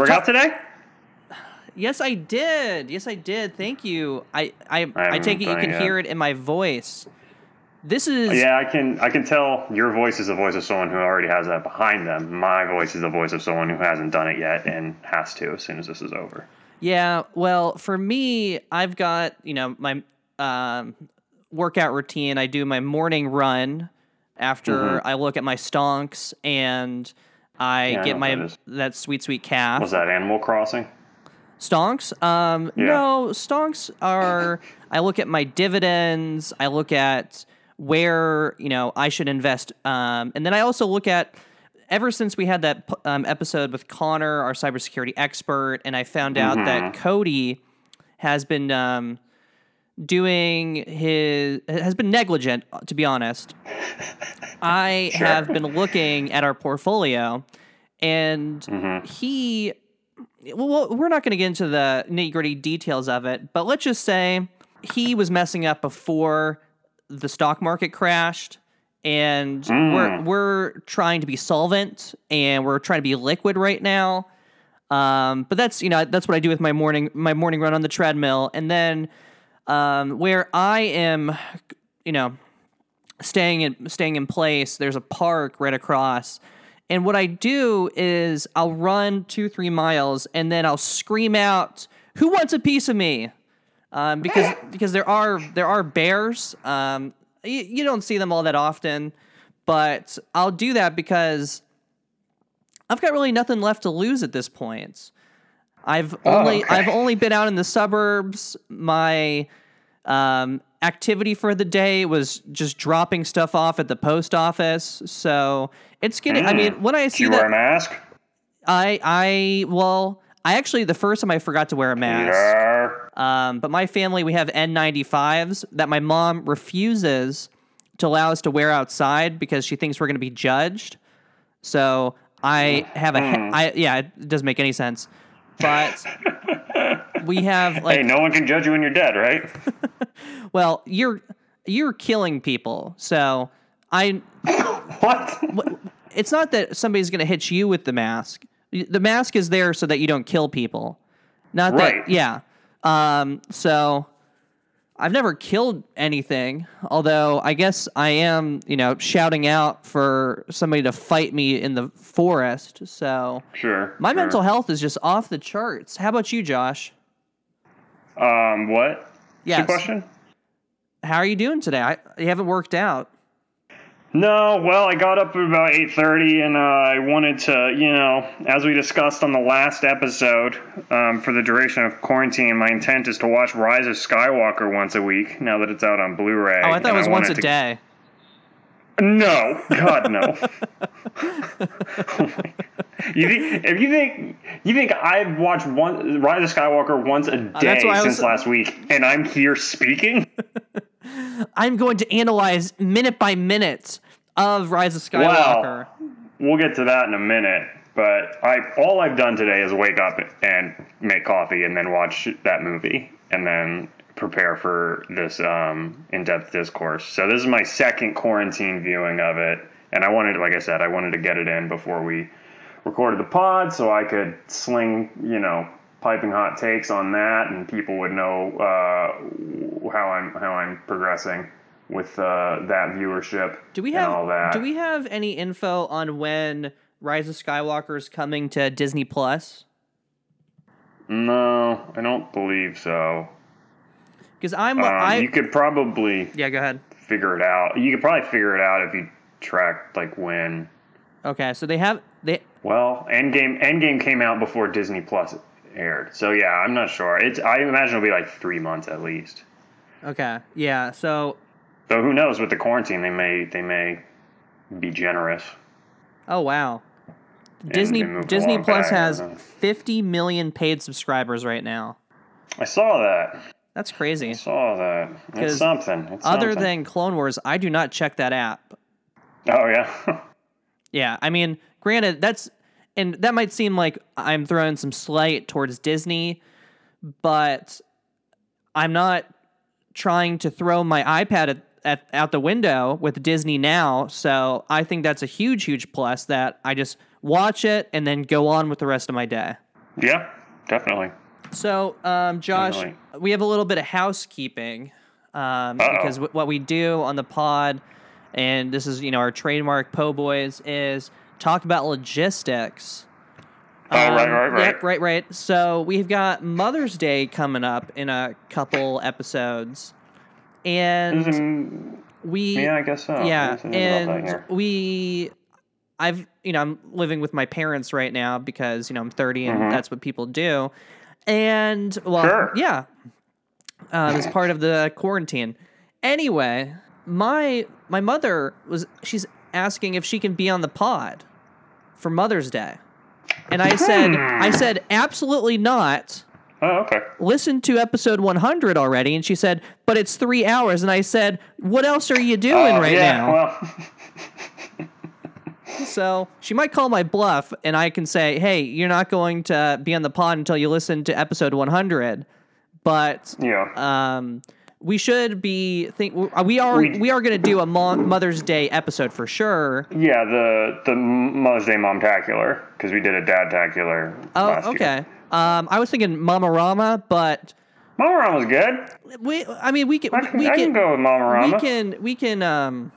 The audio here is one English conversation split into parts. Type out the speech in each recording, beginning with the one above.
work out today? Yes, I did. Yes, I did. Thank you. I I, I, haven't take it you done it can hear it in my voice. This is Yeah, I can. I can tell your voice is the voice of someone who already has that behind them. My voice is the voice of someone who hasn't done it yet and has to as soon as this is over. Yeah, well, for me, I've got you know my um, workout routine. I do my morning run after Mm-hmm. I look at my stonks and I Yeah, get know my that that sweet sweet calf. Was that Animal Crossing? Stonks? Um, Yeah. no, stonks are. I look at my dividends. I look at where you know I should invest, um, and then I also look at. Ever since we had that um, episode with Connor, our cybersecurity expert, and I found out that Cody has been um, doing his has been negligent, to be honest. I Sure. have been looking at our portfolio, and Mm-hmm. he well, we're not going to get into the nitty gritty details of it, but let's just say he was messing up before the stock market crashed, and we're we're trying to be solvent and we're trying to be liquid right now. Um, but that's you know that's what I do with my morning my morning run on the treadmill, and then um, where I am, you know, staying in staying in place. There's a park right across. And what I do is I'll run two, three miles, and then I'll scream out, "Who wants a piece of me?" Um, because because there are there are bears. Um, you, you don't see them all that often, but I'll do that because I've got really nothing left to lose at this point. I've only okay. I've only been out in the suburbs. My um, activity for the day was just dropping stuff off at the post office. So it's getting. I mean, when I Do see you wear a that, mask? I I well, I actually the first time I forgot to wear a mask. Yeah. Um, but my family, we have N95s that my mom refuses to allow us to wear outside because she thinks we're going to be judged. So I have a, he- I yeah, it doesn't make any sense. But we have like hey, no one can judge you when you're dead, right? Well, you're you're killing people. So I what? it's not that somebody's going to hit you with the mask. The mask is there so that you don't kill people. Not that yeah. Um so I've never killed anything, although I guess I am, you know, shouting out for somebody to fight me in the forest. So Sure. my sure. mental health is just off the charts. How about you, Josh? Um, what? Your question? How are you doing today? I, you haven't worked out. No, well, I got up at about eight thirty, and uh, I wanted to, you know, as we discussed on the last episode, um, for the duration of quarantine, my intent is to watch Rise of Skywalker once a week. Now that it's out on Blu-ray. Oh, I thought it was once a to- day. No, God, no. you think if you think you think I've watched one Rise of Skywalker once a day Uh, that's why I was- since last week, and I'm here speaking? I'm going to analyze minute by minute of Rise of Skywalker. We'll get to that in a minute. But I all I've done today is wake up and make coffee and then watch that movie and then prepare for this um, in-depth discourse. So this is my second quarantine viewing of it, and I wanted, like I said, I wanted to get it in before we recorded the pod so I could sling, you know, piping hot takes on that, and people would know uh, how I'm how I'm progressing with uh, that viewership Do we and have all that. Do we have any info on when Rise of Skywalker is coming to Disney Plus? No, I don't believe so. Because I'm Um, I you could probably yeah. Go ahead. figure it out. You could probably figure it out if you track like when. Okay, so they have they. Well, Endgame Endgame came out before Disney Plus aired, so yeah, I'm not sure. It's I imagine it'll be like three months at least. Okay, yeah. So Though who knows? With the quarantine, they may they may be generous. oh wow, Disney Disney Plus back, has 50 million paid subscribers right now. I saw that. That's crazy. I saw that. It's something. It's Other something. than Clone Wars, I do not check that app. oh yeah. Yeah, I mean, granted, that's and that might seem like I'm throwing some slight towards Disney, but I'm not trying to throw my iPad at, at out the window with Disney now. So I think that's a huge, huge plus that I just watch it and then go on with the rest of my day. Yeah, definitely. So, um, Josh, Definitely. we have a little bit of housekeeping um, because w- what we do on the pod, and this is you know our trademark po boys, is talk about logistics. Oh, right, Um, right, right. Yep, right, right. So we've got Mother's Day coming up in a couple episodes, and Mm, we yeah, I guess so. yeah, There's news about that and we, I've you know I'm living with my parents right now because you know I'm 30 and Mhm. that's what people do, and well, Sure. yeah, um, as part of the quarantine. Anyway, my my mother was she's asking if she can be on the pod for Mother's Day, and I said Hmm. I said absolutely not. Oh, okay. Listen to episode 100 already. And she said but it's three hours. And i said what else are you doing Oh, right yeah, now? Well, so she might call my bluff and i can say hey you're not going to be on the pod until you listen to episode 100 but yeah. um we should be think we are We- we are going to do a Mo- mother's day episode for sure Yeah, the the Mother's Day Momtacular because we did a Dad-tacular oh last year. okay um i was thinking mama rama but Mama Rama was good. we i mean we can I can, we I can can go with Mama Rama. we can we can um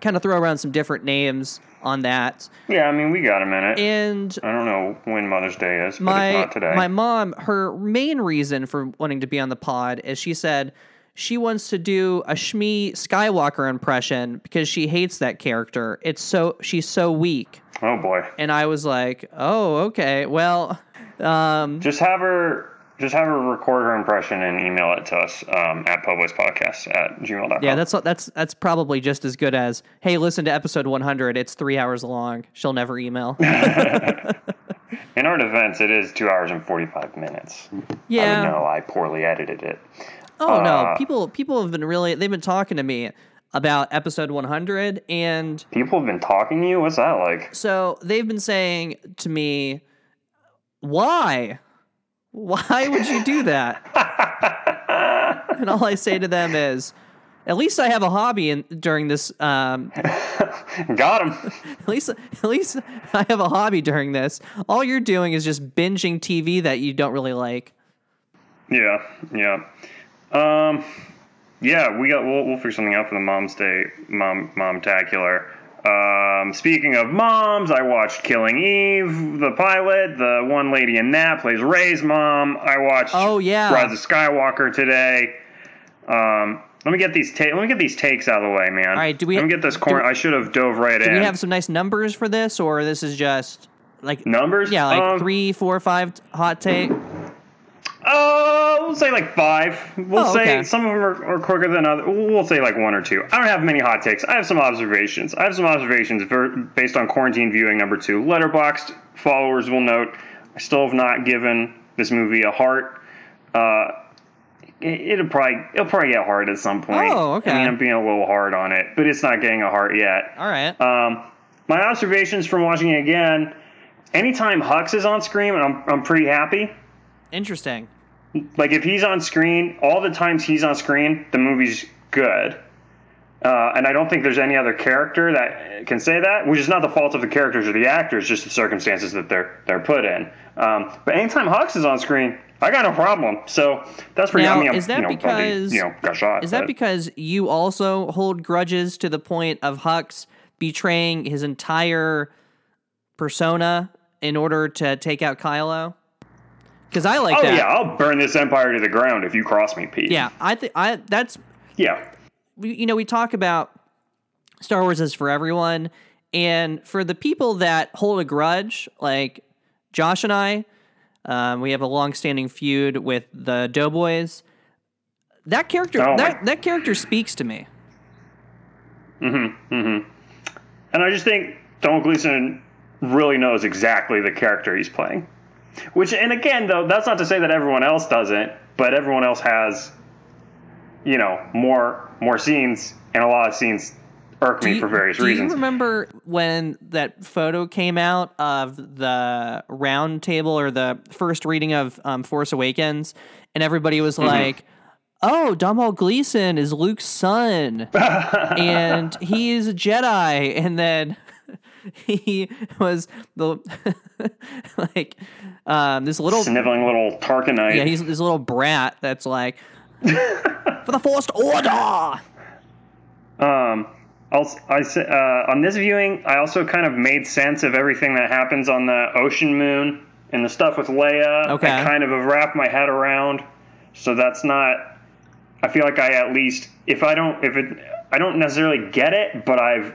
kind of throw around some different names on that yeah, I mean we got a minute. and I don't know when Mother's Day is, but it's my not today. my mom her main reason for wanting to be on the pod is she said she wants to do a Shmi Skywalker impression because she hates that character. It's so she's so weak. oh boy, And I was like, "Oh, okay. Well, um just have her. Just have her record her impression and email it to us um, at publispodcast at gmail.com. yeah, that's that's that's probably just as good as, "Hey, listen to episode 100. It's 3 hours long." She'll never email. In our defense, it is two hours and 45 minutes. Yeah, I know I poorly edited it. Oh no, Uh, people people have been really they've been talking to me about episode 100 and People have been talking to you? What's that like? so they've been saying to me, "Why? Why would you do that?" and all I say to them is, "At least I have a hobby in, during this um Got him. at least at least I have a hobby during this. All you're doing is just binging TV that you don't really like." Yeah, yeah. Um, yeah, we got. We'll, we'll figure something out for the Mom's Day, Mom, Momtacular. Um, speaking of moms, I watched Killing Eve, the pilot. The one lady in that plays Rey's mom. I watched. Oh, yeah. Rise of Skywalker today. Um, let me get these. Ta- let me get these takes out of the way, man. All right, do we- Let me get this corner. I should have dove right Do in. Do we have some nice numbers for this, or this is just like numbers? Yeah, like Um, three, four, five hot take. Uh, we'll say like five. We'll Oh, say okay. some of them are, are quicker than others. We'll say like one or two. I don't have many hot takes. I have some observations. I have some observations based on quarantine viewing number two. Letterboxd followers will note I still have not given this movie a heart. Uh, it, it'll probably it'll probably get hard at some point. Oh, okay. I mean, I'm being a little hard on it, but it's not getting a heart yet. All right. Um, my observations from watching it again. Anytime Hux is on screen, I'm I'm pretty happy. Interesting. Like if he's on screen, all the times he's on screen, the movie's good. Uh, and I don't think there's any other character that can say that, which is not the fault of the characters or the actors, just the circumstances that they're they're put in. Um, but anytime Hux is on screen, I got no problem. So that's pretty. Now, I mean, is that you know, because- you know got shot? Is that but- because you also hold grudges to the point of Hux betraying his entire persona in order to take out Kylo? Because I like Oh that. yeah, I'll burn this empire to the ground if you cross me, Pete. Yeah, I think I that's Yeah. we- you know we talk about Star Wars is for everyone, and for the people that hold a grudge, like Josh and I, um, we have a long-standing feud with the Doughboys. That character, Oh, my- that that character speaks to me. Mm-hmm. Mm-hmm. And I just think Donald Gleeson really knows exactly the character he's playing. Which, and again, though, that's not to say that everyone else doesn't, but everyone else has, you know, more more scenes, and a lot of scenes irk me you- for various do reasons. you remember when that photo came out of the round table or the first reading of um, Force Awakens, and everybody was Mm-hmm. like, "Oh, Domhnall Gleeson is Luke's son, and he is a Jedi," and then he was the like um this little Sniveling little Tarkanite. yeah he's this little brat that's like for the forced order. Um, also, I uh, on this viewing, I also kind of made sense of everything that happens on the ocean moon and the stuff with Leia. Okay. I kind of have wrapped my head around, so that's not. I feel like I at least, if I don't, if it, I don't necessarily get it, but I've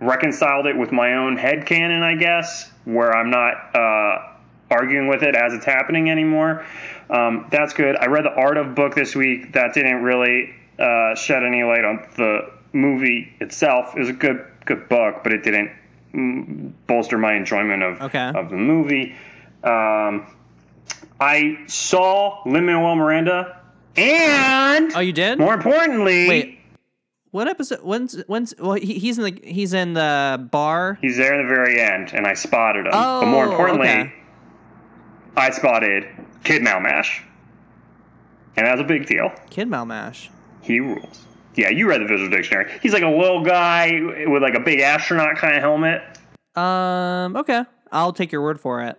reconciled it with my own head canon, I guess, where I'm not uh, arguing with it as it's happening anymore. Um, that's good. I read the Art of book this week. That didn't really uh, shed any light on the movie itself. It was a good good book, but it didn't mm, bolster my enjoyment of Okay. of the movie. Um, I saw Lin Manuel Miranda, and Oh, you did? more importantly, Wait, what episode? When's when's? Well, he, he's in the he's in the bar. He's there in the very end, and I spotted him. Oh, but more Oh, importantly, okay. I spotted Kid Malmash. And that's a big deal. Kid Malmash. He rules. Yeah, you read the visual dictionary. He's like a little guy with like a big astronaut kind of helmet. Um. Okay, I'll take your word for it.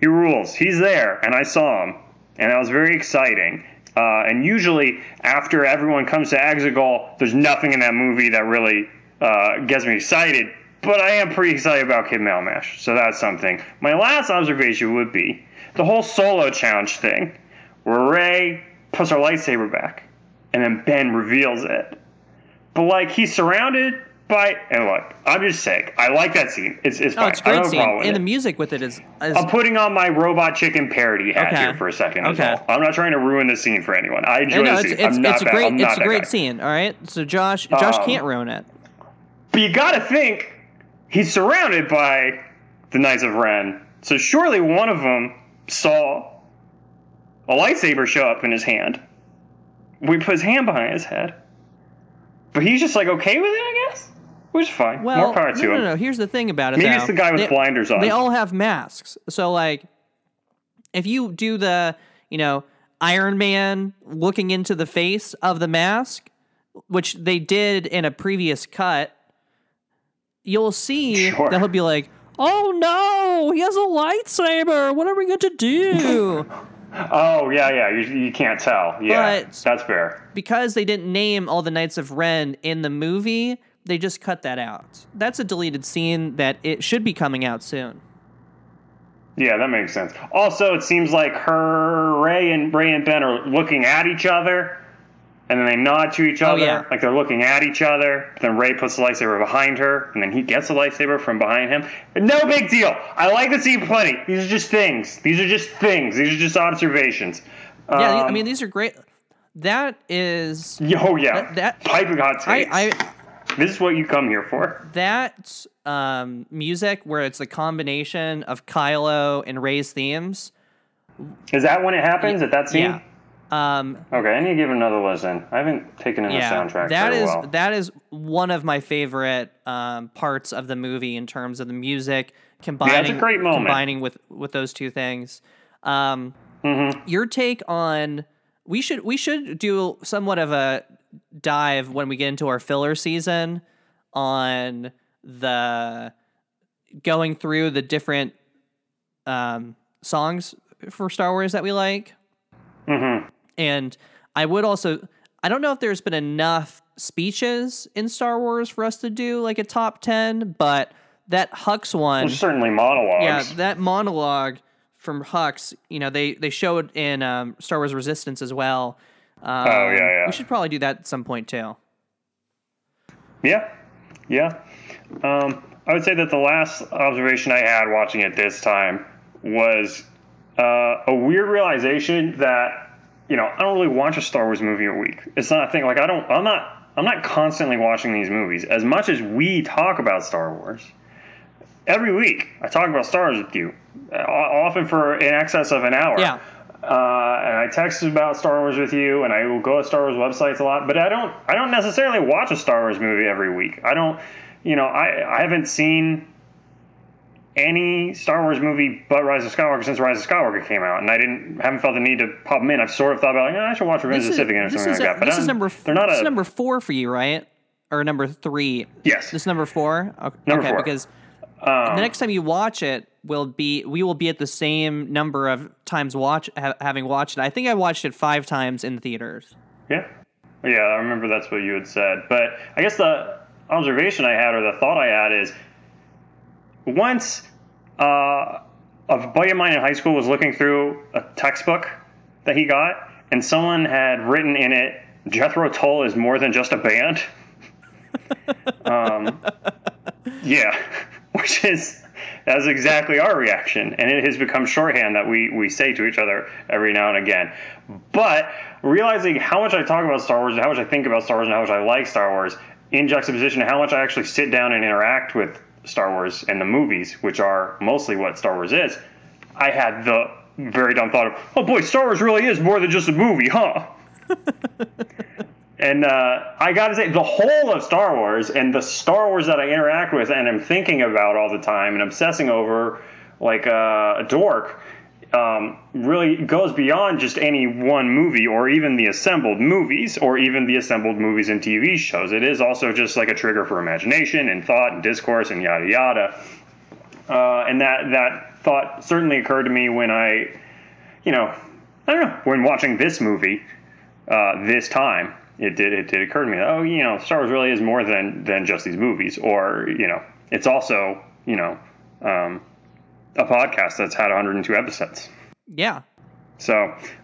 He rules. He's there, and I saw him, and that was very exciting. Uh, and usually, after everyone comes to Exegol, there's nothing in that movie that really uh, gets me excited. But I am pretty excited about Kid Malmash, so that's something. My last observation would be the whole solo challenge thing, where Rey puts her lightsaber back, and then Ben reveals it. But like he's surrounded by, and look, I'm just saying, I like that scene. It's it's Oh, fine. it's a I don't great scene, and it. the music with it is. is I'm putting on my robot chicken parody hat Okay. here for a second. As Okay. well. I'm not trying to ruin the scene for anyone. I enjoy know the it's scene. it's, I'm not it's a that- great it's a great guy. scene. All right, so Josh Josh Um, can't ruin it. But you got to think he's surrounded by the Knights of Ren. So surely one of them saw a lightsaber show up in his hand. We put his hand behind his head. But he's just like okay with it, I guess. Which is fine. Well, More power no, to no, him. no. Here's the thing about it. Maybe though. it's the guy with They- blinders on. They all have masks. So like if you do the, you know, Iron Man looking into the face of the mask, which they did in a previous cut, you'll see Sure. that he'll be like, "Oh no, he has a lightsaber. What are we going to do?" oh yeah, yeah. You, you can't tell. Yeah, But- that's fair. because they didn't name all the Knights of Ren in the movie, they just cut that out. That's a deleted scene that it should be coming out soon. Yeah, that makes sense. Also, it seems like her, Rey, and Rey and Ben are looking at each other, and then they nod to each Oh, other, yeah. like they're looking at each other. Then Rey puts the lightsaber behind her, and then he gets the lightsaber from behind him. No big deal. I like the scene plenty. These are just things. These are just things. These are just observations. Yeah, I Um, mean these are great. That is oh yeah, that- that- piping hot I. I this is what you come here for. that um, music where it's a combination of Kylo and Rey's themes. Is that when it happens at that scene? Yeah. Um, Okay, I need to give another listen. I haven't taken in yeah, the soundtrack that is well. that is one of my favorite um, parts of the movie in terms of the music combining great moment. combining with with those two things. Um, Mm-hmm. Your take on we should we should do somewhat of a dive when we get into our filler season on the going through the different um, songs for Star Wars that we like. Mm-hmm. And I would also, I don't know if there's been enough speeches in Star Wars for us to do like a top 10, but that Hux one, There's certainly monologues. yeah, that monologue from Hux, you know, they, they showed in um, Star Wars Resistance as well. Um, Oh, yeah, yeah. We should probably do that at some point too. Yeah, yeah. Um, I would say that the last observation I had watching it this time was uh, a weird realization that you know I don't really watch a Star Wars movie a week. It's not a thing. Like I don't. I'm not. I'm not constantly watching these movies as much as we talk about Star Wars. Every week, I talk about Star Wars with you, uh, often for in excess of an hour. Yeah. Uh, and I text about Star Wars with you, and I will go to Star Wars websites a lot. But I don't, I don't necessarily watch a Star Wars movie every week. I don't, you know, I, I haven't seen any Star Wars movie but Rise of Skywalker since Rise of Skywalker came out, and I didn't, haven't felt the need to pop them in. I've sort of thought about, like, oh, I should watch Revenge of the Sith again or something like that. But this I'm- is number they're not this is a number four for you, right? or number three? Yes. This is number four. Okay, Number four. because Um, the next time you watch it will be we will be at the same number of times watch ha- having watched it. I think I watched it five times in theaters. Yeah. Yeah, I remember that's what you had said. But I guess the observation I had or the thought I had is once uh, a buddy of mine in high school was looking through a textbook that he got, and someone had written in it, Jethro Tull is more than just a band. um, yeah, which is that's exactly our reaction, and it has become shorthand that we we say to each other every now and again. But realizing how much I talk about Star Wars, and how much I think about Star Wars, and how much I like Star Wars, in juxtaposition to how much I actually sit down and interact with Star Wars and the movies, which are mostly what Star Wars is, I had the very dumb thought of, oh boy, Star Wars really is more than just a movie, huh? And uh, I got to say, the whole of Star Wars and the Star Wars that I interact with and am thinking about all the time and obsessing over like uh, a dork um, really goes beyond just any one movie or even the assembled movies or even the assembled movies and TV shows. It is also just like a trigger for imagination and thought and discourse and yada yada. Uh, and that, that thought certainly occurred to me when I, you know, I don't know, when watching this movie uh, this time it did it did occur to me oh you know Star Wars really is more than than just these movies or you know it's also you know um, a podcast that's had 102 episodes Yeah. so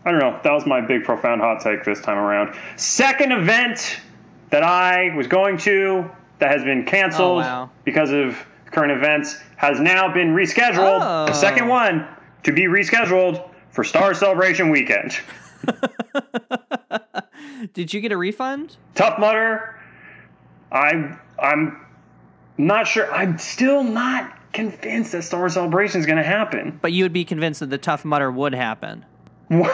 I don't know that was my big profound hot take this time around second event that I was going to that has been canceled Oh, wow. because of current events has now been rescheduled Oh. the second one to be rescheduled for Star Celebration weekend Did you get a refund? Tough Mudder. I'm I'm not sure. I'm still not convinced that Star Wars Celebration is going to happen. But you would be convinced that the Tough Mudder would happen. the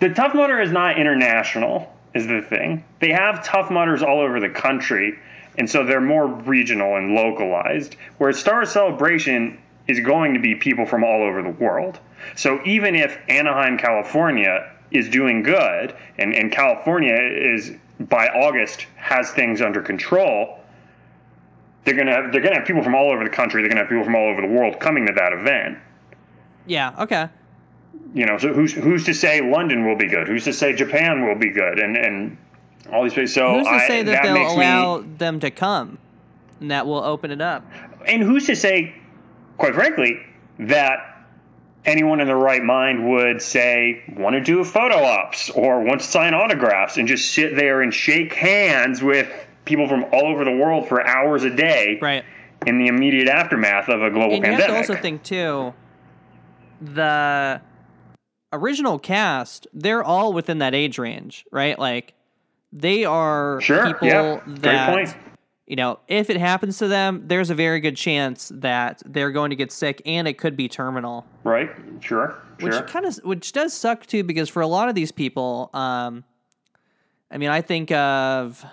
Tough Mudder is not international. Is the thing they have Tough Mudders all over the country, and so they're more regional and localized. Whereas Star Wars Celebration is going to be people from all over the world. So even if Anaheim, California is doing good and, and California is by August has things under control, they're gonna have they're gonna have people from all over the country, they're gonna have people from all over the world coming to that event. Yeah. Okay. You know, so who's who's to say London will be good? Who's to say Japan will be good? And and all these places. So Who's to I, say that, makes they'll allow me them to come, and that will open it up? and who's to say, quite frankly, that anyone in their right mind would say want to do photo ops or want to sign autographs and just sit there and shake hands with people from all over the world for hours a day Right. in the immediate aftermath of a global And you have pandemic. to also think too. The original cast, they're all within that age range, right? Like they are sure, people yeah, that point. You know, if it happens to them, there's a very good chance that they're going to get sick and it could be terminal. Right? Sure, Which sure. kind of which does suck too because for a lot of these people, um I mean, I think of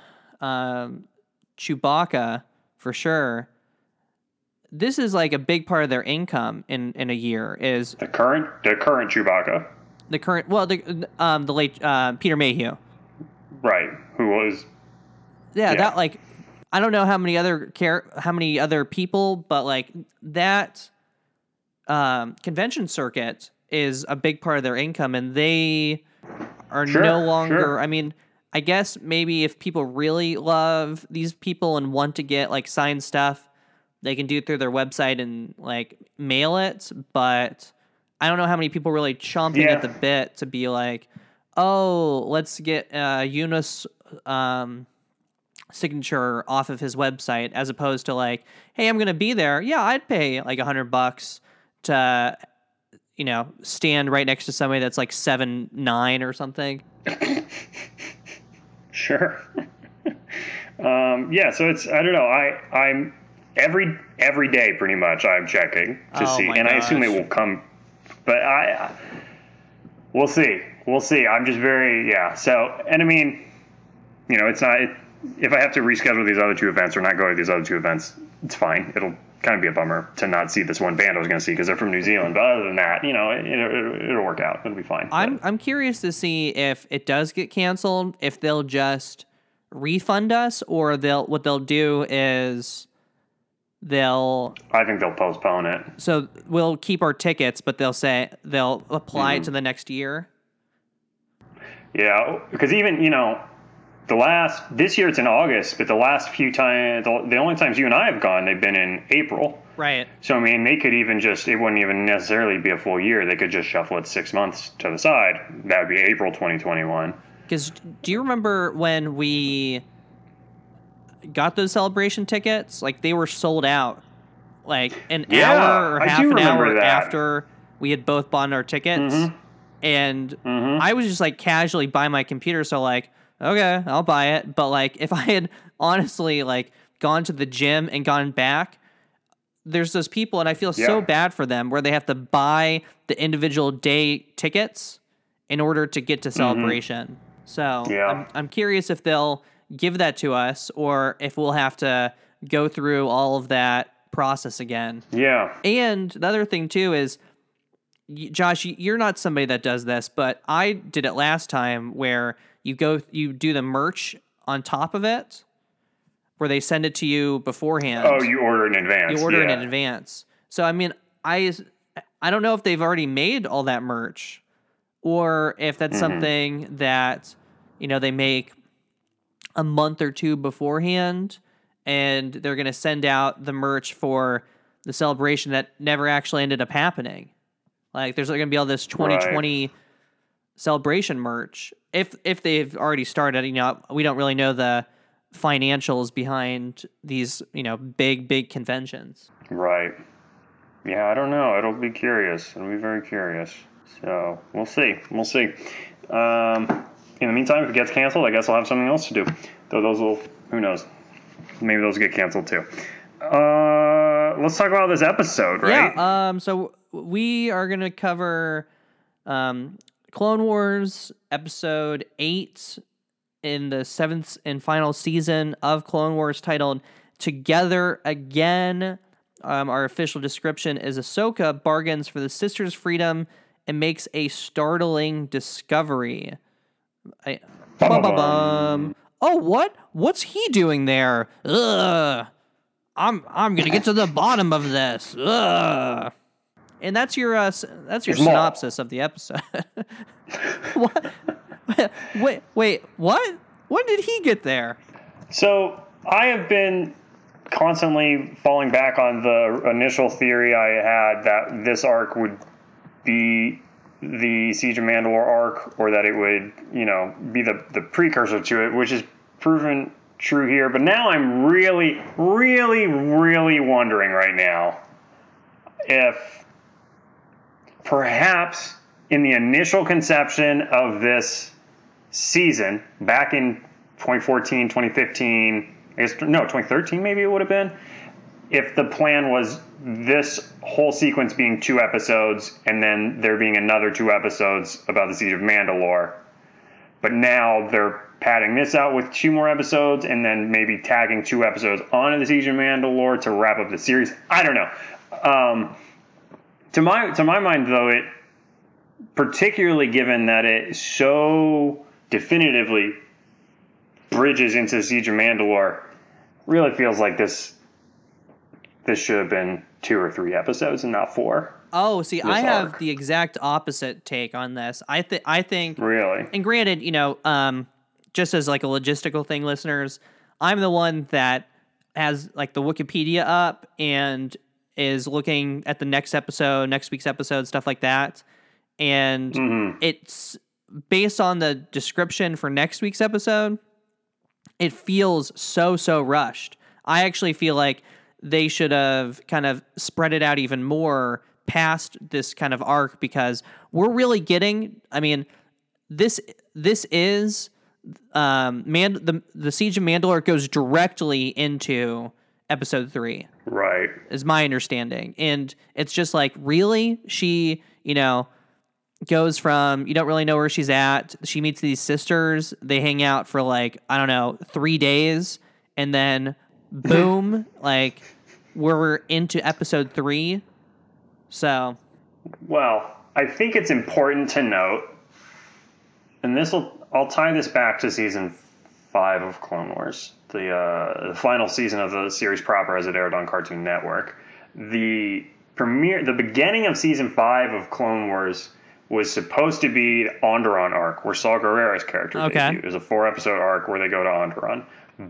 um Chewbacca for sure. This is like a big part of their income in in a year is The current, the current Chewbacca, the current well the um the late uh, Peter Mayhew. right? Who was yeah, Yeah. that like I don't know how many other care how many other people, but like that um, convention circuit is a big part of their income, and they are Sure, no longer. sure. I mean, I guess maybe if people really love these people and want to get like signed stuff, they can do it through their website and like mail it. But I don't know how many people really chomping Yeah. at the bit to be like, oh, let's get uh, Joonas um, signature off of his website, as opposed to like, hey, I'm gonna be there. Yeah, I'd pay like a hundred bucks to, you know, stand right next to somebody that's like seven nine or something. Sure. um, yeah, so it's I don't know. I I'm every every day pretty much I'm checking to Oh see, and I assume it will come, but I, I we'll see. We'll see. I'm just very yeah. So and I mean, you know, it's not. It, if I have to reschedule these other two events or not go to these other two events, it's fine. It'll kind of be a bummer to not see this one band I was going to see because they're from New Zealand. But other than that, you know, it, it, will work out. It'll be fine. I'm but. I'm curious to see if it does get canceled, if they'll just refund us, or they'll what they'll do is they'll. I think they'll postpone it. So we'll keep our tickets, but they'll say they'll apply mm-hmm. it to the next year. Yeah, because even you know the last this year it's in August, but the last few times, the, only times you and I have gone, they've been in April. Right. So I mean, they could even just it wouldn't even necessarily be a full year. They could just shuffle it six months to the side. That would be April 2021. Because do you remember when we got those celebration tickets? Like they were sold out, like an yeah, hour or half an hour that. after we had both bought our tickets. Mm-hmm. And mm-hmm. I was just like casually by my computer, so like okay, I'll buy it. But like, if I had honestly like gone to the gym and gone back, there's those people, and I feel yeah. so bad for them where they have to buy the individual day tickets in order to get to mm-hmm. celebration. Mm-hmm. So yeah. I'm, I'm curious if they'll give that to us or if we'll have to go through all of that process again. Yeah. And the other thing too is Josh, you're not somebody that does this, but I did it last time where you go you do the merch on top of it where they send it to you beforehand. Oh, you order in advance. You order yeah. in advance. So I mean, I I don't know if they've already made all that merch or if that's mm-hmm. something that you know they make a month or two beforehand and they're going to send out the merch for the celebration that never actually ended up happening. Like there's going to be all this 2020 right. Celebration merch if if they've already started, you know, we don't really know the financials behind these, you know, big big conventions. Right. Yeah, I don't know. It'll be curious. It'll be very curious. So we'll see. We'll see. Um, in the meantime, if it gets canceled, I guess I'll have something else to do. Though those will, who knows? Maybe those get canceled too. Uh, let's talk about this episode, right? Yeah. Um. So we are gonna cover um Clone Wars episode 8 in the seventh and final season of Clone Wars titled Together Again. Um, our official description is Ahsoka bargains for the sisters' freedom and makes a startling discovery. I, oh, what? What's he doing there? Ugh. I'm I'm gonna get to the bottom of this. Ugh. And that's your uh, that's your synopsis of the episode. what? wait, wait, what? When did he get there? So I have been constantly falling back on the initial theory I had that this arc would be the Siege of Mandalore arc, or that it would, you know, be the the precursor to it, which is proven true here. But now I'm really, really, really wondering right now if perhaps in the initial conception of this season back in 2014, 2015, I guess, no, 2013 maybe it would have been, if the plan was this whole sequence being two episodes and then there being another two episodes about the Siege of Mandalore. But now they're padding this out with two more episodes and then maybe tagging two episodes onto the Siege of Mandalore to wrap up the series. I don't know. Um, to my to my mind, though, it particularly given that it so definitively bridges into Siege of Mandalore, really feels like this this should have been two or three episodes and not four. Oh, see, I have the exact opposite take on this. I think I think really, and granted, you know, um, just as like a logistical thing, listeners, I'm the one that has like the Wikipedia up and is looking at the next episode, next week's episode, stuff like that. And mm-hmm. it's based on the description for next week's episode, it feels so, so rushed. I actually feel like they should have kind of spread it out even more past this kind of arc because we're really getting, I mean, this this is um man the the siege of Mandalore goes directly into episode 3 Right. Is my understanding. And it's just like, really? She, you know, goes from you don't really know where she's at. She meets these sisters. They hang out for like, I don't know, three days. And then boom, like we're into episode three. So Well, I think it's important to note, and this will I'll tie this back to season five of Clone Wars, the uh, the final season of the series proper as it aired on Cartoon Network. The premiere, the beginning of season five of Clone Wars was supposed to be the Onderon arc, where Saw Gerrera's character Okay. debuted. It was a four episode arc where they go to Onderon,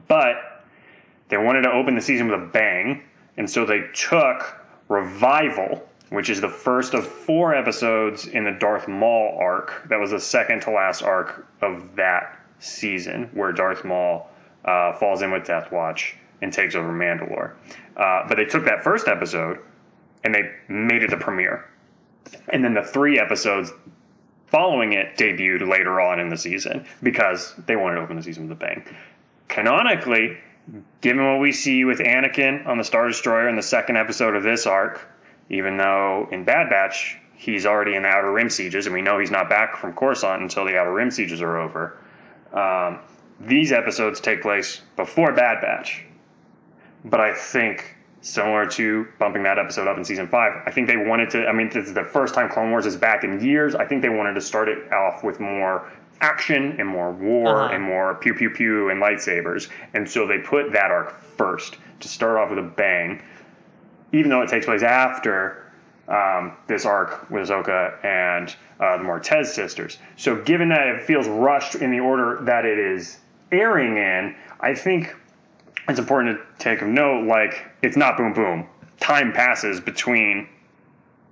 but they wanted to open the season with a bang, and so they took Revival, which is the first of four episodes in the Darth Maul arc. That was the second to last arc of that season, where Darth Maul uh, falls in with Death Watch and takes over Mandalore. Uh, but they took that first episode and they made it the premiere. And then the three episodes following it debuted later on in the season because they wanted to open the season with a bang. Canonically, given what we see with Anakin on the Star Destroyer in the second episode of this arc, even though in Bad Batch he's already in the Outer Rim sieges, and we know he's not back from Coruscant until the Outer Rim sieges are over. Um, these episodes take place before Bad Batch, but I think similar to bumping that episode up in season five, I think they wanted to. I mean, this is the first time Clone Wars is back in years. I think they wanted to start it off with more action and more war Uh-huh. and more pew pew pew and lightsabers, and so they put that arc first to start off with a bang. Even though it takes place after um, this arc with Ahsoka and uh, the Martez sisters. So, given that it feels rushed in the order that it is airing in, I think it's important to take a note like, it's not boom boom. Time passes between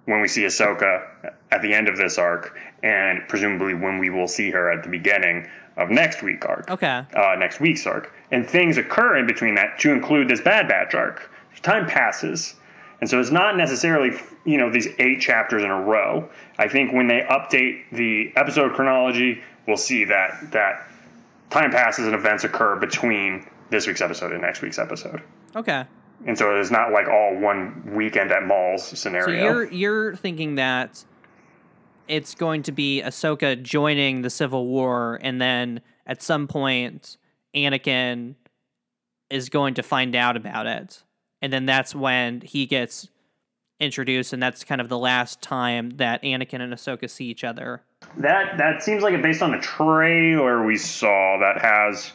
when we see Ahsoka at the end of this arc and presumably when we will see her at the beginning of next week arc okay, uh, next week's arc. And things occur in between that to include this Bad Batch arc. Time passes. And so it's not necessarily, you know, these eight chapters in a row. I think when they update the episode chronology, we'll see that that time passes and events occur between this week's episode and next week's episode. okay. And so it's not like all one weekend at malls scenario. So you're you're thinking that it's going to be Ahsoka joining the Civil War, and then at some point Anakin is going to find out about it, and then that's when he gets introduced, and that's kind of the last time that Anakin and Ahsoka see each other. That that seems like it based on a trailer we saw that has,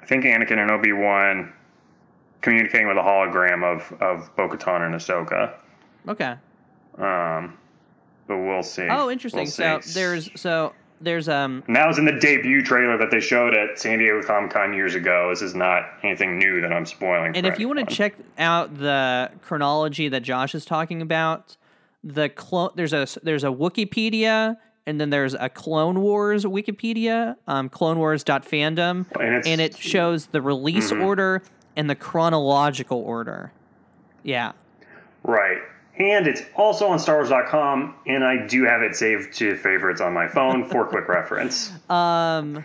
I think Anakin and Obi Wan communicating with a hologram of of Bo-Katan and Ahsoka. Okay. Um, but we'll see. Oh, interesting. We'll so there's so there's um And that was in the debut trailer that they showed at San Diego Comic Con years ago. This is not anything new that I'm spoiling. And if you want to check out the chronology that Josh is talking about, the clone there's a there's a Wikipedia and then there's a Clone Wars Wikipedia, um, clonewars.fandom, And and it shows the release order and the chronological order. Yeah. Right. And it's also on StarWars.com, and I do have it saved to favorites on my phone for quick reference. Um,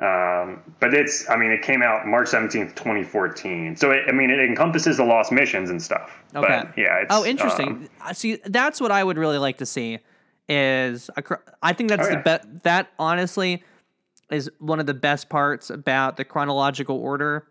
Um, but it's, I mean, it came out March 17th, 2014. So, it, I mean, it encompasses the lost missions and stuff. Okay. But, yeah. It's, oh, interesting. um, See, that's what I would really like to see. Is I think that's Oh, the best. That honestly is one of the best parts about the chronological order,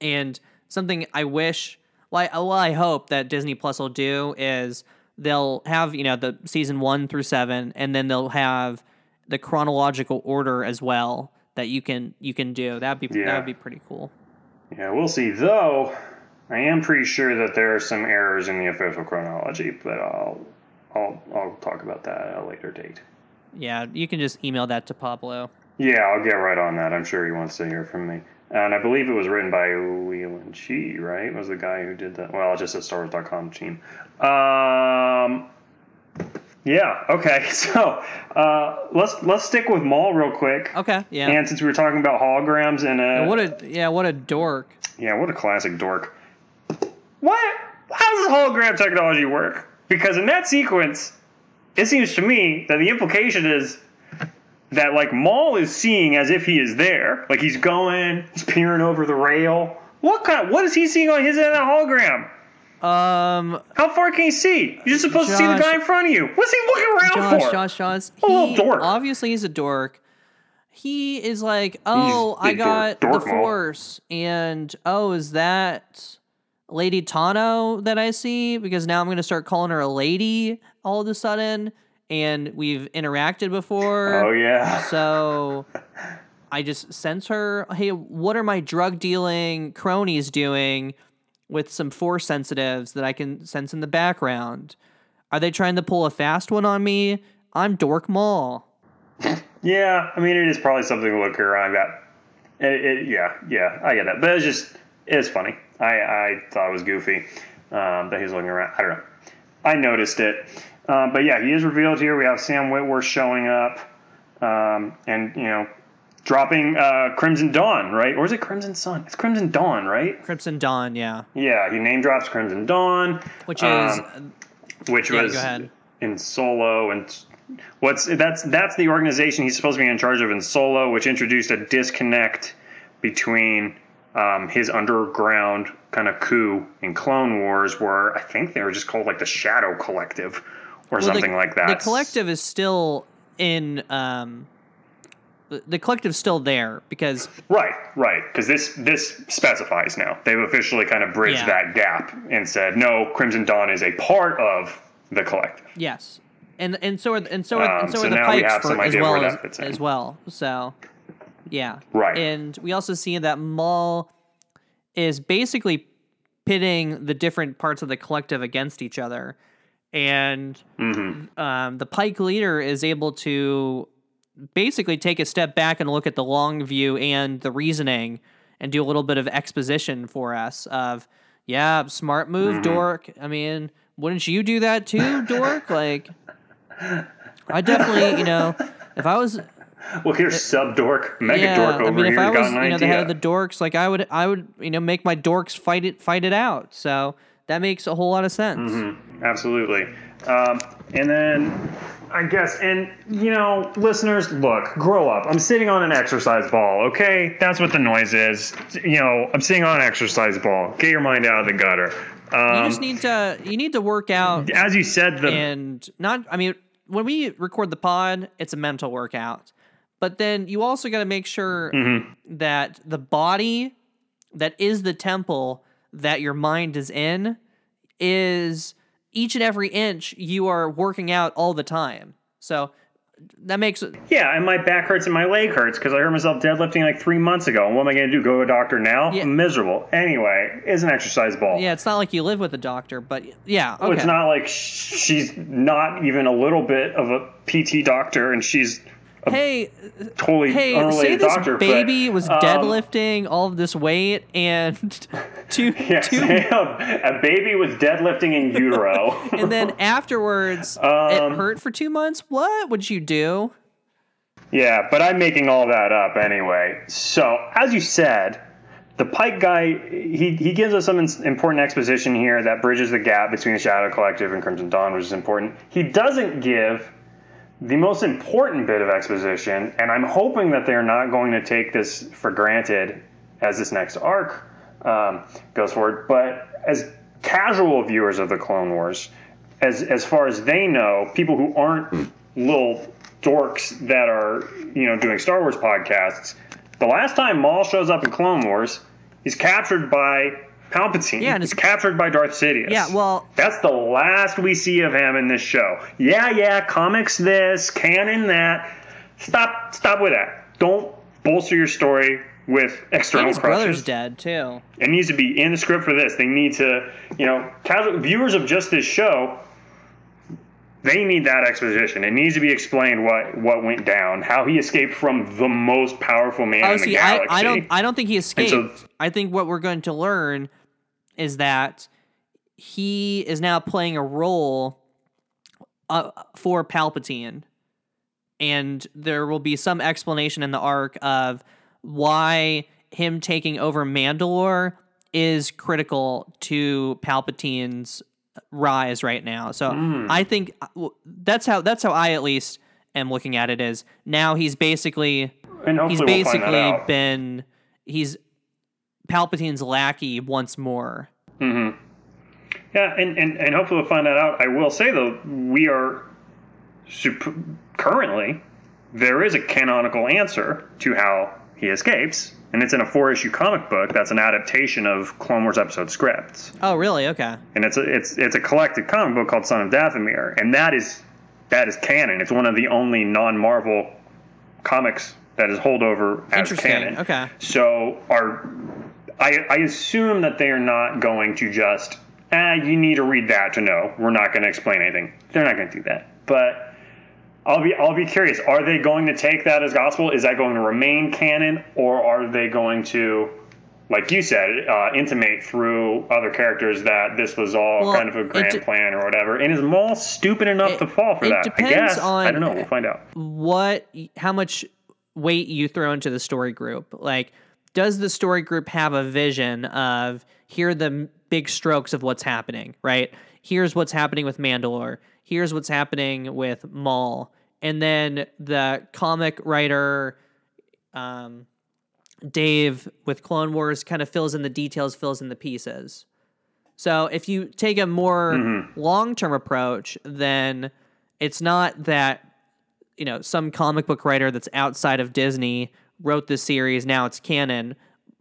and something I wish. Well, I, uh, well, I hope that Disney Plus will do is they'll have you know the season one through seven, and then they'll have the chronological order as well that you can you can do. That'd be that'd be pretty cool. yeah, we'll see. Though, I am pretty sure that there are some errors in the official chronology, but I'll, I'll, I'll talk about that at a later date. Yeah, you can just email that to Pablo. Yeah, I'll get right on that. I'm sure he wants to hear from me. And I believe it was written by Leland Chee, right? Was the guy who did that? Well, just a StarWars.com team. Um, yeah. Okay. So uh, let's let's stick with Maul real quick. Okay, yeah. And since we were talking about holograms and uh, what a yeah, what a dork. yeah, what a classic dork. What? How does hologram technology work? Because in that sequence, it seems to me that the implication is that like Maul is seeing as if he is there, like he's going, he's peering over the rail. What kind? What is he seeing on his end of that hologram? Um, How far can he see? You're just supposed to see the guy in front of you. What's he looking around Josh, for? Josh, Josh. A little He dork. obviously he's a dork. He is like, oh, I got dork- the dork Maul. force, and oh, is that Lady Tano that I see because now I'm going to start calling her a lady all of a sudden. And we've interacted before. Oh yeah. So I just sense her. Hey, what are my drug dealing cronies doing with some force sensitives that I can sense in the background? Are they trying to pull a fast one on me? I'm Dork Maul. Yeah, I mean, it is probably something to look around at. It, it, yeah, yeah, I get that. But it's just, it's funny. I, I thought it was goofy um, that he's looking around. I don't know. I noticed it. Um, but yeah, he is revealed here. We have Sam Witwer showing up um, and, you know, dropping uh, Crimson Dawn, right? Or is it Crimson Sun? It's Crimson Dawn, right? Crimson Dawn, yeah. Yeah, he name drops Crimson Dawn. Which is. Um, which yeah, was in Solo and what's that's that's the organization he's supposed to be in charge of in Solo, which introduced a disconnect between um, his underground kind of coup in Clone Wars, where I think they were just called like the Shadow Collective or Well, something the, like that. The collective is still in. Um, the, collective's still there because right, right, because this this specifies now they've officially kind of bridged Yeah. that gap and said no, Crimson Dawn is a part of the collective. yes, and and so are and so are, Um, and so, so are the now we pikes have for, some as well where as, that fits in. as well. So yeah, Right. And we also see that Maul is basically pitting the different parts of the collective against each other, and Mm-hmm. um, the Pyke leader is able to basically take a step back and look at the long view and the reasoning and do a little bit of exposition for us of yeah smart move Mm-hmm. dork i mean wouldn't you do that too dork like i definitely you know if i was Look here, sub dork, mega yeah dork over i mean here. if i was you know the head of the dorks like i would i would you know make my dorks fight it fight it out so that makes a whole lot of sense Mm-hmm. Absolutely. Um, and then I guess, and you know, listeners, look, grow up. I'm sitting on an exercise ball, okay? That's what the noise is. You know, I'm sitting on an exercise ball. Get your mind out of the gutter. you Um, just need to you need to work out as you said, the and not i mean when we record the pod it's a mental workout but then you also got to make sure Mm-hmm. that the body that is the temple that your mind is in is each and every inch you are working out all the time so that makes it yeah, and my back hurts and my leg hurts because I hurt myself deadlifting like three months ago. And what am I going to do? Go to a doctor now? Yeah. I'm miserable. Anyway, it's an exercise ball. yeah it's not like you live with a doctor but yeah okay Well, It's not like she's not even a little bit of a PT doctor, and she's hey totally hey say this doctor. baby but, was um, deadlifting all of this weight and two Yeah, two a baby was deadlifting in utero. and then afterwards it Um, hurt for two months. What would you do? yeah, but I'm making all that up anyway. So, as you said, the Pyke guy, he, he gives us some important exposition here that bridges the gap between the Shadow Collective and Crimson Dawn, which is important. He doesn't give the most important bit of exposition, and I'm hoping that they're not going to take this for granted as this next arc um, goes forward. But as casual viewers of the Clone Wars, as as far as they know, people who aren't little dorks that are you know doing Star Wars podcasts, the last time Maul shows up in Clone Wars, he's captured by Palpatine. Yeah, and he's it's- captured by Darth Sidious. Yeah, well, That's the last we see of him in this show. Yeah, yeah, comics this, canon that. Stop stop with that. Don't bolster your story with and external his brother's dead too. It needs to be in the script for this. They need to, you know, casual viewers of just this show, they need that exposition. It needs to be explained what what went down, how he escaped from the most powerful man Oh, in the see, I, galaxy. I don't, I don't think he escaped. so- I think what we're going to learn is that he is now playing a role uh, for Palpatine, and there will be some explanation in the arc of why him taking over Mandalore is critical to Palpatine's rise right now. So Hmm. I think uh, that's how that's how I at least am looking at it. Is now he's basically he's we'll basically been he's Palpatine's lackey once more. Mm-hmm. Yeah, and, and, and hopefully we'll find that out. I will say though, we are sup- currently there is a canonical answer to how he escapes, and it's in a four issue comic book that's an adaptation of Clone Wars episode scripts, Oh, really? Okay. and it's a it's it's a collected comic book called Son of Dathomir, and that is that is canon. It's one of the only non Marvel comics that is holdover as Interesting. canon. Okay. So are I, I assume that they are not going to just ah you need to read that to know. We're not going to explain anything. They're not going to do that. But I'll be I'll be curious. Are they going to take that as gospel? Is that going to remain canon, or are they going to, like you said, uh, intimate through other characters that this was all Well, kind of a grand de- plan or whatever? And is Maul stupid enough It- to fall for that? I depends guess. I don't know. We'll find out. what how much weight you throw into the story group like does the story group have a vision of here are the big strokes of what's happening right? Here's what's happening with mandalore. Here's what's happening with maul. And then the comic writer um, dave with clone wars kind of fills in the details fills in the pieces. So if you take a more long-term approach then it's not that you know some comic book writer that's outside of Disney wrote this series now it's canon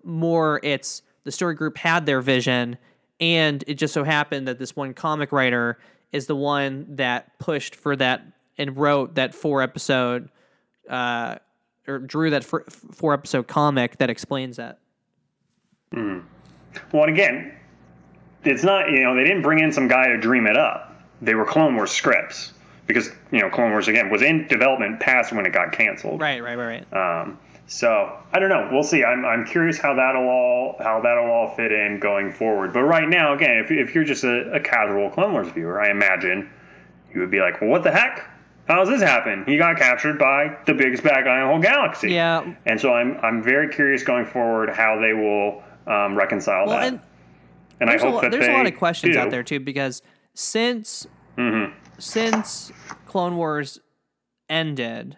more it's the story group had their vision and it just so happened that this one comic writer is the one that pushed for that and wrote that four episode uh or drew that four, four episode comic that explains that Well, and again, it's not, you know, they didn't bring in some guy to dream it up. They were Clone Wars scripts because, you know, Clone Wars, again, was in development past when it got canceled. right right right right Um, so I don't know. We'll see. I'm, I'm curious how that'll all how that'll all fit in going forward. But right now, again, if, if you're just a, a casual Clone Wars viewer, I imagine you would be like, well, what the heck? How does this happen? He got captured by the biggest bad guy in the whole galaxy. yeah And so I'm I'm very curious going forward how they will um, reconcile well that. and and I there's, a, hope that there's a lot of questions do. out there too because since Mhm. since Clone Wars ended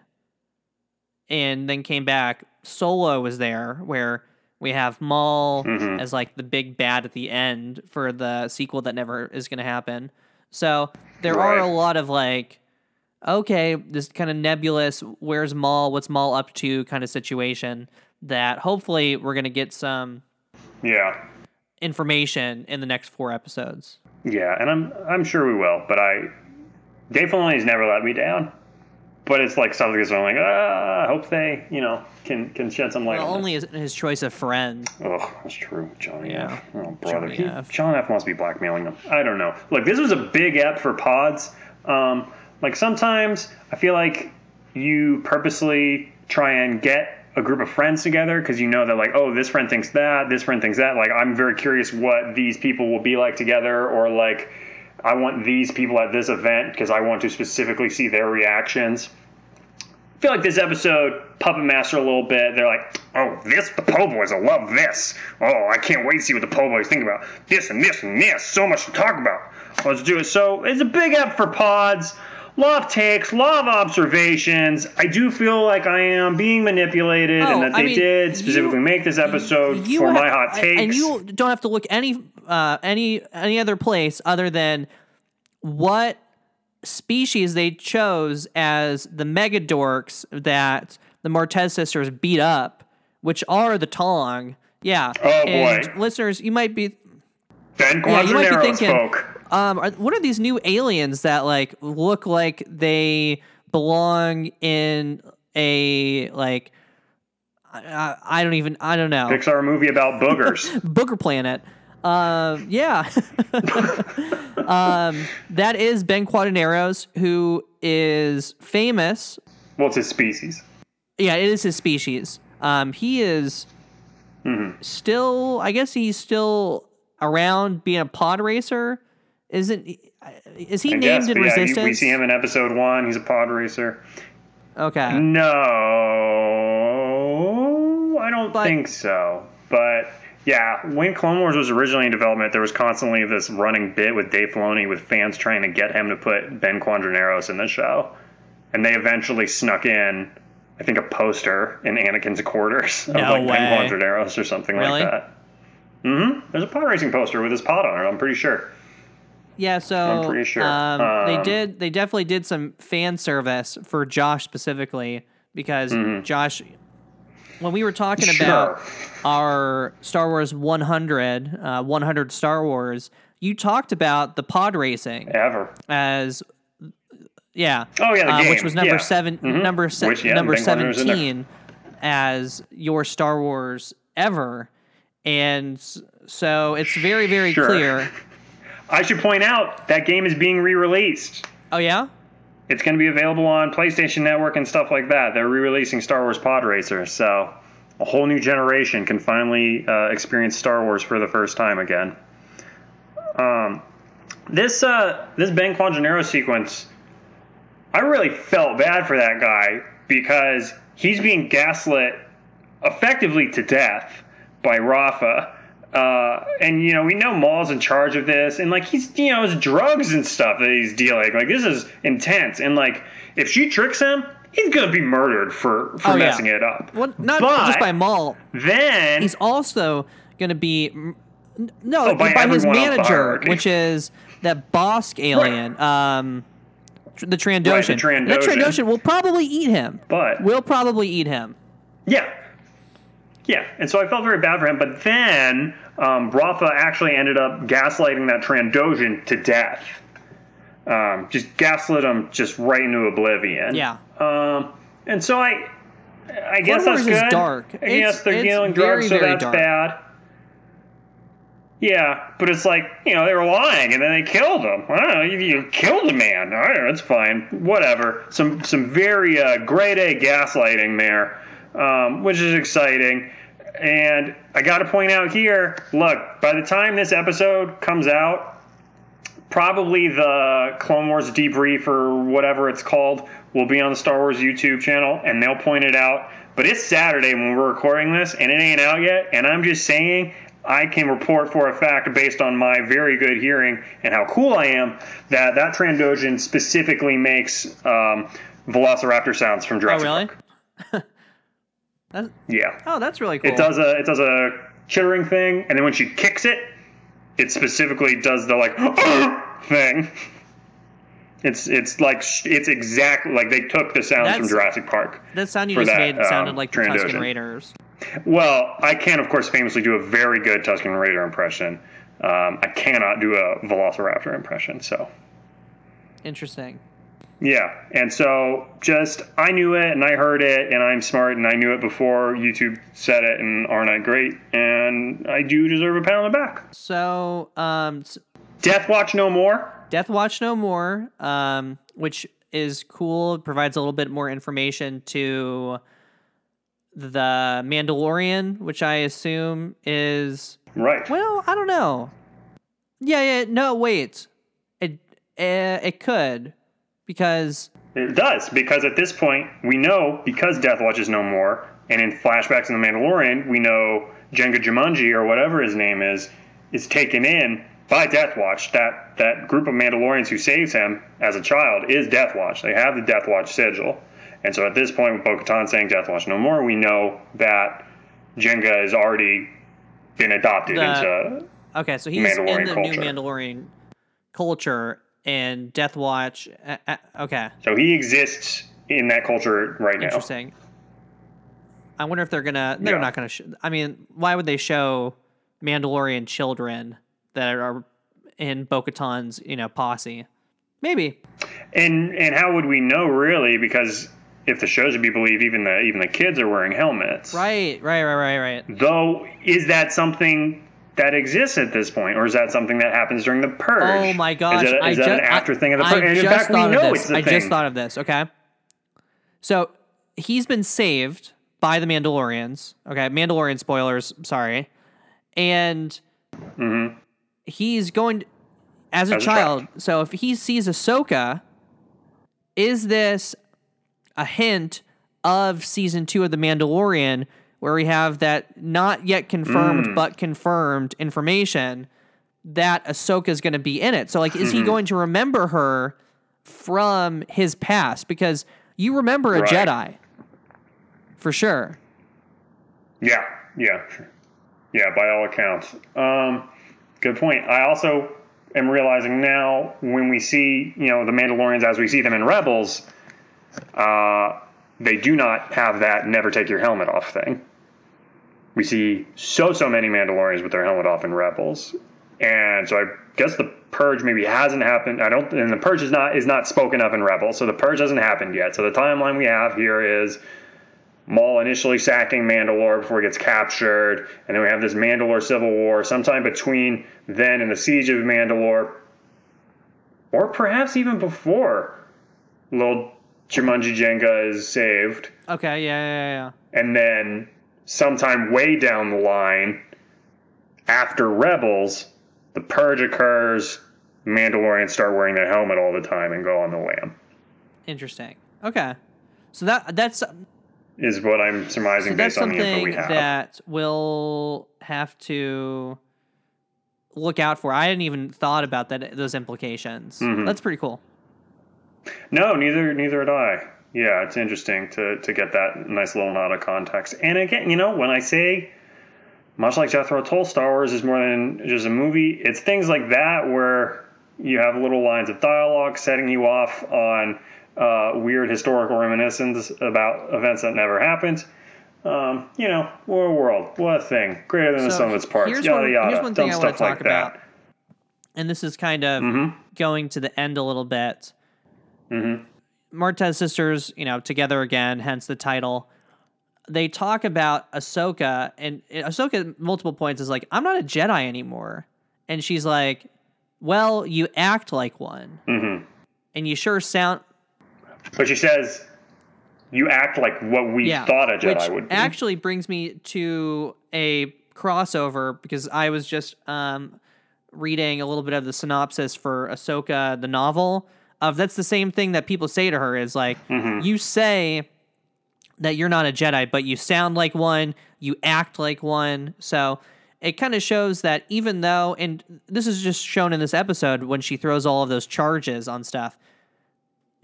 and then came back, Solo was there where we have Maul Mhm. as like the big bad at the end for the sequel that never is going to happen. So there are a lot of like, okay, this kind of nebulous, where's Maul, what's Maul up to kind of situation that hopefully we're going to get some Yeah. information in the next four episodes. Yeah, and I'm I'm sure we will, but I Dave Filoni's never let me down. But it's like something that's like, ah, I hope they, you know, can can shed some light Well, on only his, his choice of friend. Oh, that's true. Johnny Yeah. F. Oh, brother. Johnny He- F. John F. must be blackmailing them. I don't know. Look, this was a big app for pods. Um, like sometimes I feel like you purposely try and get a group of friends together because you know that like oh this friend thinks that this friend thinks that like i'm very curious what these people will be like together or like i want these people at this event because i want to specifically see their reactions I feel like this episode puppet master a little bit. They're like, oh, this the Po Boys will love this. Oh, I can't wait to see what the Po Boys think about this and this and this. So much to talk about. Let's do it. So it's a big up for pods. Of takes, of observations. I do feel like I am being manipulated, Oh, and that I they mean, did specifically you- make this episode You for ha- my hot takes. and you don't have to look any uh, any any other place other than what species they chose as the mega dorks that the Martez sisters beat up, which are the Toong. Yeah. Oh, and boy. listeners, you might be ben yeah, you might be thinking, spoke. um, are, what are these new aliens that like look like they belong in a like I, I- I don't even I don't know Pixar movie about boogers. Booger Planet. Um, yeah. um, that is Ben Quadinaros, who is famous. well, it's his species. Yeah, it is his species. Um, he is Mm-hmm. still, I guess he's still around being a pod racer. Isn't is he I named guess, in yeah, Resistance? we see him in episode one. He's a pod racer. Okay. No, I don't But- think so. But yeah, when Clone Wars was originally in development, there was constantly this running bit with Dave Filoni with fans trying to get him to put Ben Quadinaros in the show, and they eventually snuck in, I think, a poster in Anakin's quarters of No like way. Ben Quadinaros or something Really? like that. hmm There's a pod racing poster with his pod on it. I'm pretty sure. Yeah, so I'm pretty sure. um, they Um, did. They definitely did some fan service for Josh specifically because Mm-hmm. Josh, when we were talking Sure. about our Star Wars 100, uh, 100 Star Wars, you talked about the pod racing Ever. as yeah. Oh, yeah, uh, which was number Yeah. seven, Mhm. number se- Which, yeah, number Ben Corner was in there. seventeen as your Star Wars ever, and so it's very very Sure. clear. I should point out that game is being re-released. Oh yeah, It's going to be available on PlayStation Network and stuff like that. They're re-releasing Star Wars Pod Racer, so a whole new generation can finally uh, experience Star Wars for the first time again. Um, this uh, this Ben Quadraro sequence, I really felt bad for that guy because he's being gaslit effectively to death by Rafa. Uh, and you know we know Maul's in charge of this, and like he's you know it's drugs and stuff that he's dealing. Like this is intense, and like if she tricks him, he's gonna be murdered for for Oh, yeah. messing it up. well, not But just by Maul. Then He's also going to be no Oh, by by, his everyone else in the manager, which is that Bossk alien, um, tr- the Trandoshan. Trandoshan. That Trandoshan will probably eat him. But- will probably eat him. Yeah. Yeah. And so I felt very bad for him. But then um, Rafa actually ended up gaslighting that Trandoshan to death. Um, just gaslit him just right into oblivion. Yeah. Um, and so I, I guess Clone that's Wars is good. dark. I It's- guess they're it's dealing very, drugs, so that's dark. bad. Yeah, but it's like you know they were lying and then they killed him. I don't know. You, you killed a man. All right, that's fine. Whatever. Some some very uh, grade A gaslighting there, um, which is exciting. And I got to point out here. Look, by the time this episode comes out, probably the Clone Wars debrief or whatever it's called will be on the Star Wars YouTube channel, and they'll point it out. But it's Saturday when we're recording this, and it ain't out yet. And I'm just saying, I can report for a fact, based on my very good hearing and how cool I am, that that Trandoshan specifically makes um, Velociraptor sounds from Oh Jurassic really? Park. That's, Yeah. oh, that's really cool. It does a it does a chittering thing, and then when she kicks it, it specifically does the like thing. It's it's like it's exactly like they took the sounds from Jurassic Park. That sound you just that, made sounded um, like the Tusken Raiders. Well, I can of course famously do a very good Tusken Raider impression. Um, I cannot do a Velociraptor impression, so Interesting. Yeah. And so just I knew it and I heard it and I'm smart and I knew it before YouTube said it and aren't I great? And I do deserve a pat on the back. So, um, s- Death Watch no more. Death Watch No More, um, which is cool. Provides a little bit more information to the Mandalorian, which I assume is Right. well, I don't know. Yeah, yeah. No, wait. It uh, it could because It does, because at this point, we know because Death Watch is no more, and in flashbacks in The Mandalorian, we know Jenga Jumanji, or whatever his name is, is taken in by Death Watch. That, that group of Mandalorians who saves him as a child is Death Watch. They have the Death Watch sigil. And so at this point, with Bo Katan saying Death Watch no more, we know that Jenga has already been adopted The- into. okay, so he's in the culture. new Mandalorian culture and Death Watch. Uh, uh, okay, So he exists in that culture right now. interesting. I wonder if they're gonna. They're Yeah. not gonna. Sh- I mean, why would they show Mandalorian children that are in Bo-Katan's, you know, posse? Maybe. And and how would we know really? Because if the shows to be believed, even the even the kids are wearing helmets. Right, right, right, right, right. Though, is that something that exists at this point, or is that something that happens during the purge? Oh my gosh! Is that, I is that just, an after I, thing of the I purge? And in fact, we know it's the I thing. just thought of this. Okay, so he's been saved by the Mandalorians. Okay, Mandalorian spoilers. Sorry, and Mhm. he's going to, as a As a child. So if he sees Ahsoka, is this a hint of season two of the Mandalorian, where we have that not yet confirmed Mm. but confirmed information that Ahsoka is going to be in it? So like, is Mm-hmm. he going to remember her from his past? Because you remember a Right. Jedi for sure. Yeah, yeah, yeah. By all accounts, um, good point. I also am realizing now when we see you know the Mandalorians as we see them in Rebels, uh, they do not have that "never take your helmet off" thing. We see so so many Mandalorians with their helmet off in Rebels, and so I guess the purge maybe hasn't happened. I don't, and the purge is not is not spoken of in Rebels, so the purge hasn't happened yet. So the timeline we have here is Maul initially sacking Mandalore before he gets captured, and then we have this Mandalore civil war sometime between then and the siege of Mandalore, or perhaps even before. Little Jumanji Jenga is saved. Okay, yeah, yeah, yeah. And then sometime way down the line, after Rebels, the purge occurs. Mandalorians start wearing their helmet all the time and go on the lam. Interesting. Okay, so that that's is what I'm surmising so based on the info we have. that we'll have to look out for. I hadn't even thought about that those implications. Mhm. That's pretty cool. No, neither neither had I. Yeah, it's interesting to to get that nice little nod of context. And again, you know, when I say much like Jethro Tull, Star Wars is more than just a movie. It's things like that where you have little lines of dialogue setting you off on uh, weird historical reminiscence about events that never happened. Um, you know, what a world, what a thing, greater than the sum of its parts. here's Yada one- yada. here's one thing Dumb I stuff like talk that. And this is kind of Mm-hmm. going to the end a little bit. Mm-hmm. Martez sisters, you know, together again, hence the title. They talk about Ahsoka, and Ahsoka at multiple points is like, "I'm not a Jedi anymore," and she's like, "Well, you act like one, Mm-hmm. and you sure sound But she says, "You act like what we yeah." thought a Jedi would be." actually brings me to a crossover because I was just um, reading a little bit of the synopsis for Ahsoka, the novel. Of that's the same thing that people say to her is like, Mm-hmm. you say that you're not a Jedi, but you sound like one, you act like one. So it kind of shows that even though, and this is just shown in this episode when she throws all of those charges on stuff,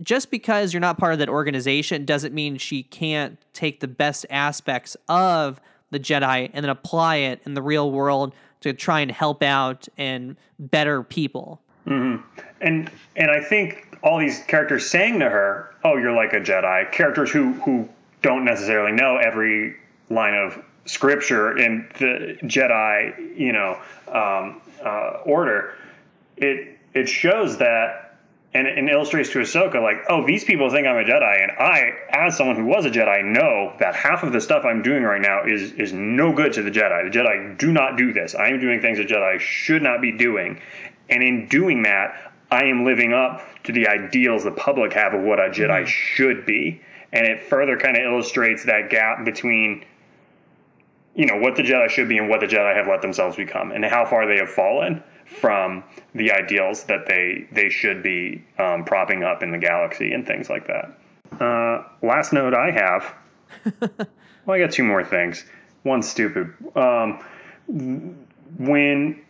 just because you're not part of that organization doesn't mean she can't take the best aspects of the Jedi and then apply it in the real world to try and help out and better people. And and I think all these characters saying to her, "Oh, you're like a Jedi." Characters who who don't necessarily know every line of scripture in the Jedi, you know, um, uh, order. It it shows that. And, and illustrates to Ahsoka, like, oh, these people think I'm a Jedi, and I, as someone who was a Jedi, know that half of the stuff I'm doing right now is is no good to the Jedi. The Jedi do not do this. I am doing things the Jedi should not be doing, and in doing that, I am living up to the ideals the public have of what a Jedi should be. And it further kind of illustrates that gap between, you know, what the Jedi should be and what the Jedi have let themselves become, and how far they have fallen from the ideals that they they should be um, propping up in the galaxy and things like that. Uh, last note I have. well, I got two more things. One stupid. Um, when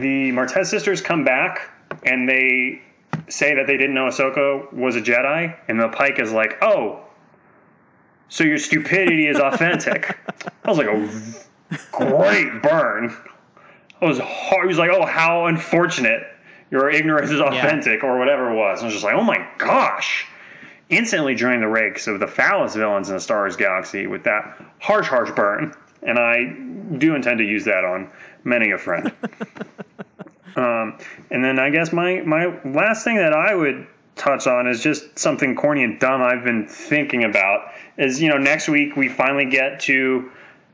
the Martez sisters come back and they say that they didn't know Ahsoka was a Jedi, and the Pyke is like, "Oh, so your stupidity is authentic." I was like, "A great burn." I was hard. He was like, "Oh, how unfortunate! Your ignorance is authentic, or whatever it was." I was just like, "Oh my gosh!" Instantly joined the ranks of the foulest villains in the Star Wars galaxy with that harsh, harsh burn, and I do intend to use that on many a friend. Um, and then I guess my my last thing that I would touch on is just something corny and dumb I've been thinking about. Is you know next week we finally get to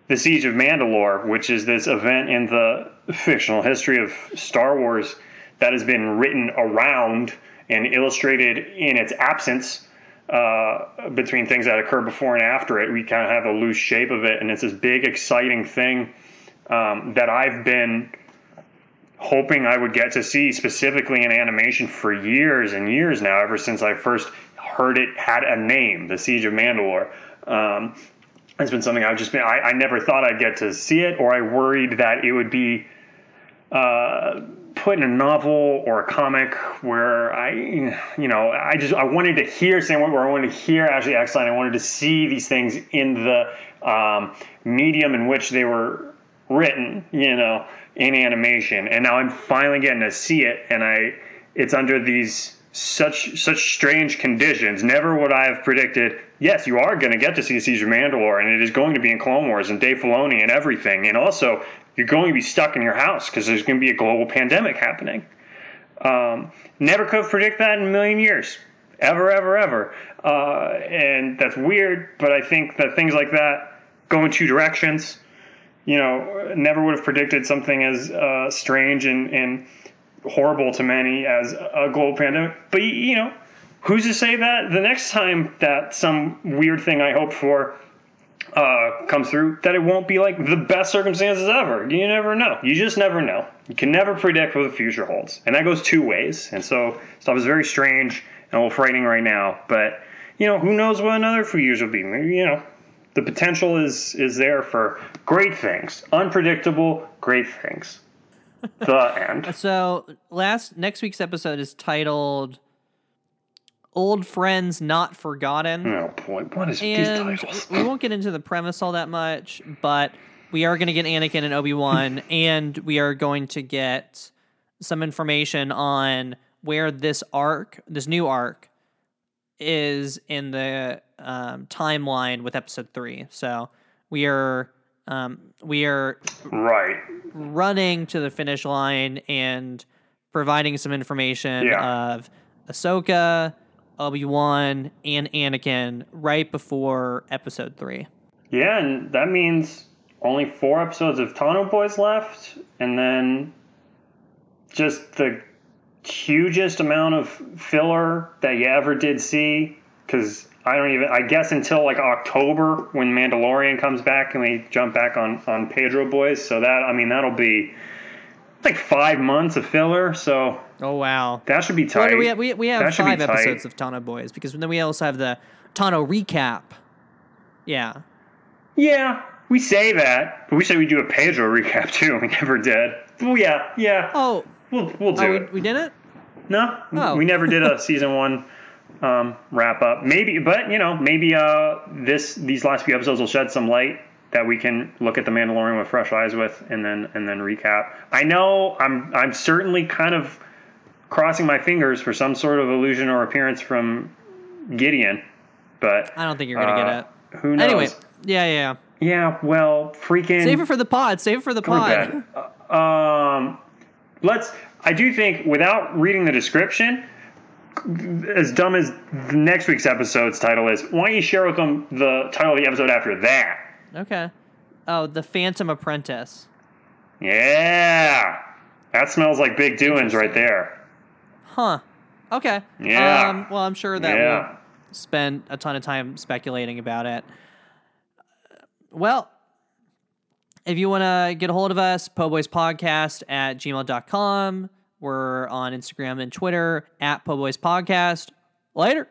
the Siege of Mandalore, which is this event in the fictional history of Star Wars that has been written around and illustrated in its absence uh, between things that occur before and after it. We kind of have a loose shape of it, and it's this big, exciting thing um, that I've been hoping I would get to see specifically in animation for years and years now, ever since I first heard it had a name, The Siege of Mandalore. Um, it's been something I've just been, I, I never thought I'd get to see it, or I worried that it would be uh, put in a novel or a comic where I, you know, I just, I wanted to hear Sam Witwer, I wanted to hear Ashley Eckstein, I wanted to see these things in the um, medium in which they were written, you know, in animation. And now I'm finally getting to see it, and I, it's under these such such strange conditions. Never would I have predicted. Yes, you are going to get to see of Mandalore, and it is going to be in Clone Wars and Dave Filoni and everything. And also, you're going to be stuck in your house because there's going to be a global pandemic happening. Um, never could have predicted that in a million years, ever, ever, ever. Uh, and that's weird, but I think that things like that go in two directions. You know, never would have predicted something as uh, strange and, and horrible to many as a global pandemic. But you know, who's to say that the next time that some weird thing I hope for uh, comes through, that it won't be like the best circumstances ever? You never know. You just never know. You can never predict what the future holds, and that goes two ways. And so stuff is very strange and a little frightening right now. But you know, who knows what another few years will be? Maybe you know. The potential is is there for great things, unpredictable great things the end. So last next week's episode is titled "Old Friends Not Forgotten." Oh boy, what is these and titles? we won't get into the premise all that much, but we are going to get Anakin and Obi Wan, and we are going to get some information on where this arc, this new arc, is in the um, timeline with Episode Three. So we are um, we are Right. running to the finish line and providing some information Yeah. of Ahsoka, Obi Wan, and Anakin right before Episode Three. Yeah, and that means only four episodes of Tano Boys left, and then just the hugest amount of filler that you ever did see. Because I don't even, I guess until like October when Mandalorian comes back and we jump back on on Pedro Boys. So that I mean that'll be like five months of filler. So Oh wow! that should be Well, tight. we have, we, we have five tight. episodes of Tano Boys because then we also have the Tano recap. Yeah. Yeah, we say that, but we say we do a Pedro recap too. We never did. Well, yeah, yeah. Oh, We'll we'll do oh, we, we did it. No, Oh. we never did a season one um, wrap up. Maybe, but you know, maybe uh, this these last few episodes will shed some light that we can look at the Mandalorian with fresh eyes with, and then and then recap. I know I'm I'm certainly kind of crossing my fingers for some sort of illusion or appearance from Gideon, but I don't think you're gonna uh, get it. Who knows? Anyway, yeah, yeah. yeah. Well, freaking Save it for the pod. Save it for the pod. bed. Um, let's. I do think without reading the description, as dumb as the next week's episode's title is, why don't you share with them the title of the episode after that? Okay. Oh, the Phantom Apprentice. Yeah, that smells like big doings right there. Huh. Okay. Yeah. Um, well, I'm sure that Yeah. we'll spend a ton of time speculating about it. Well, if you want to get a hold of us, poboyspodcast at gmail.com. We're on Instagram and Twitter at poboyspodcast. Later.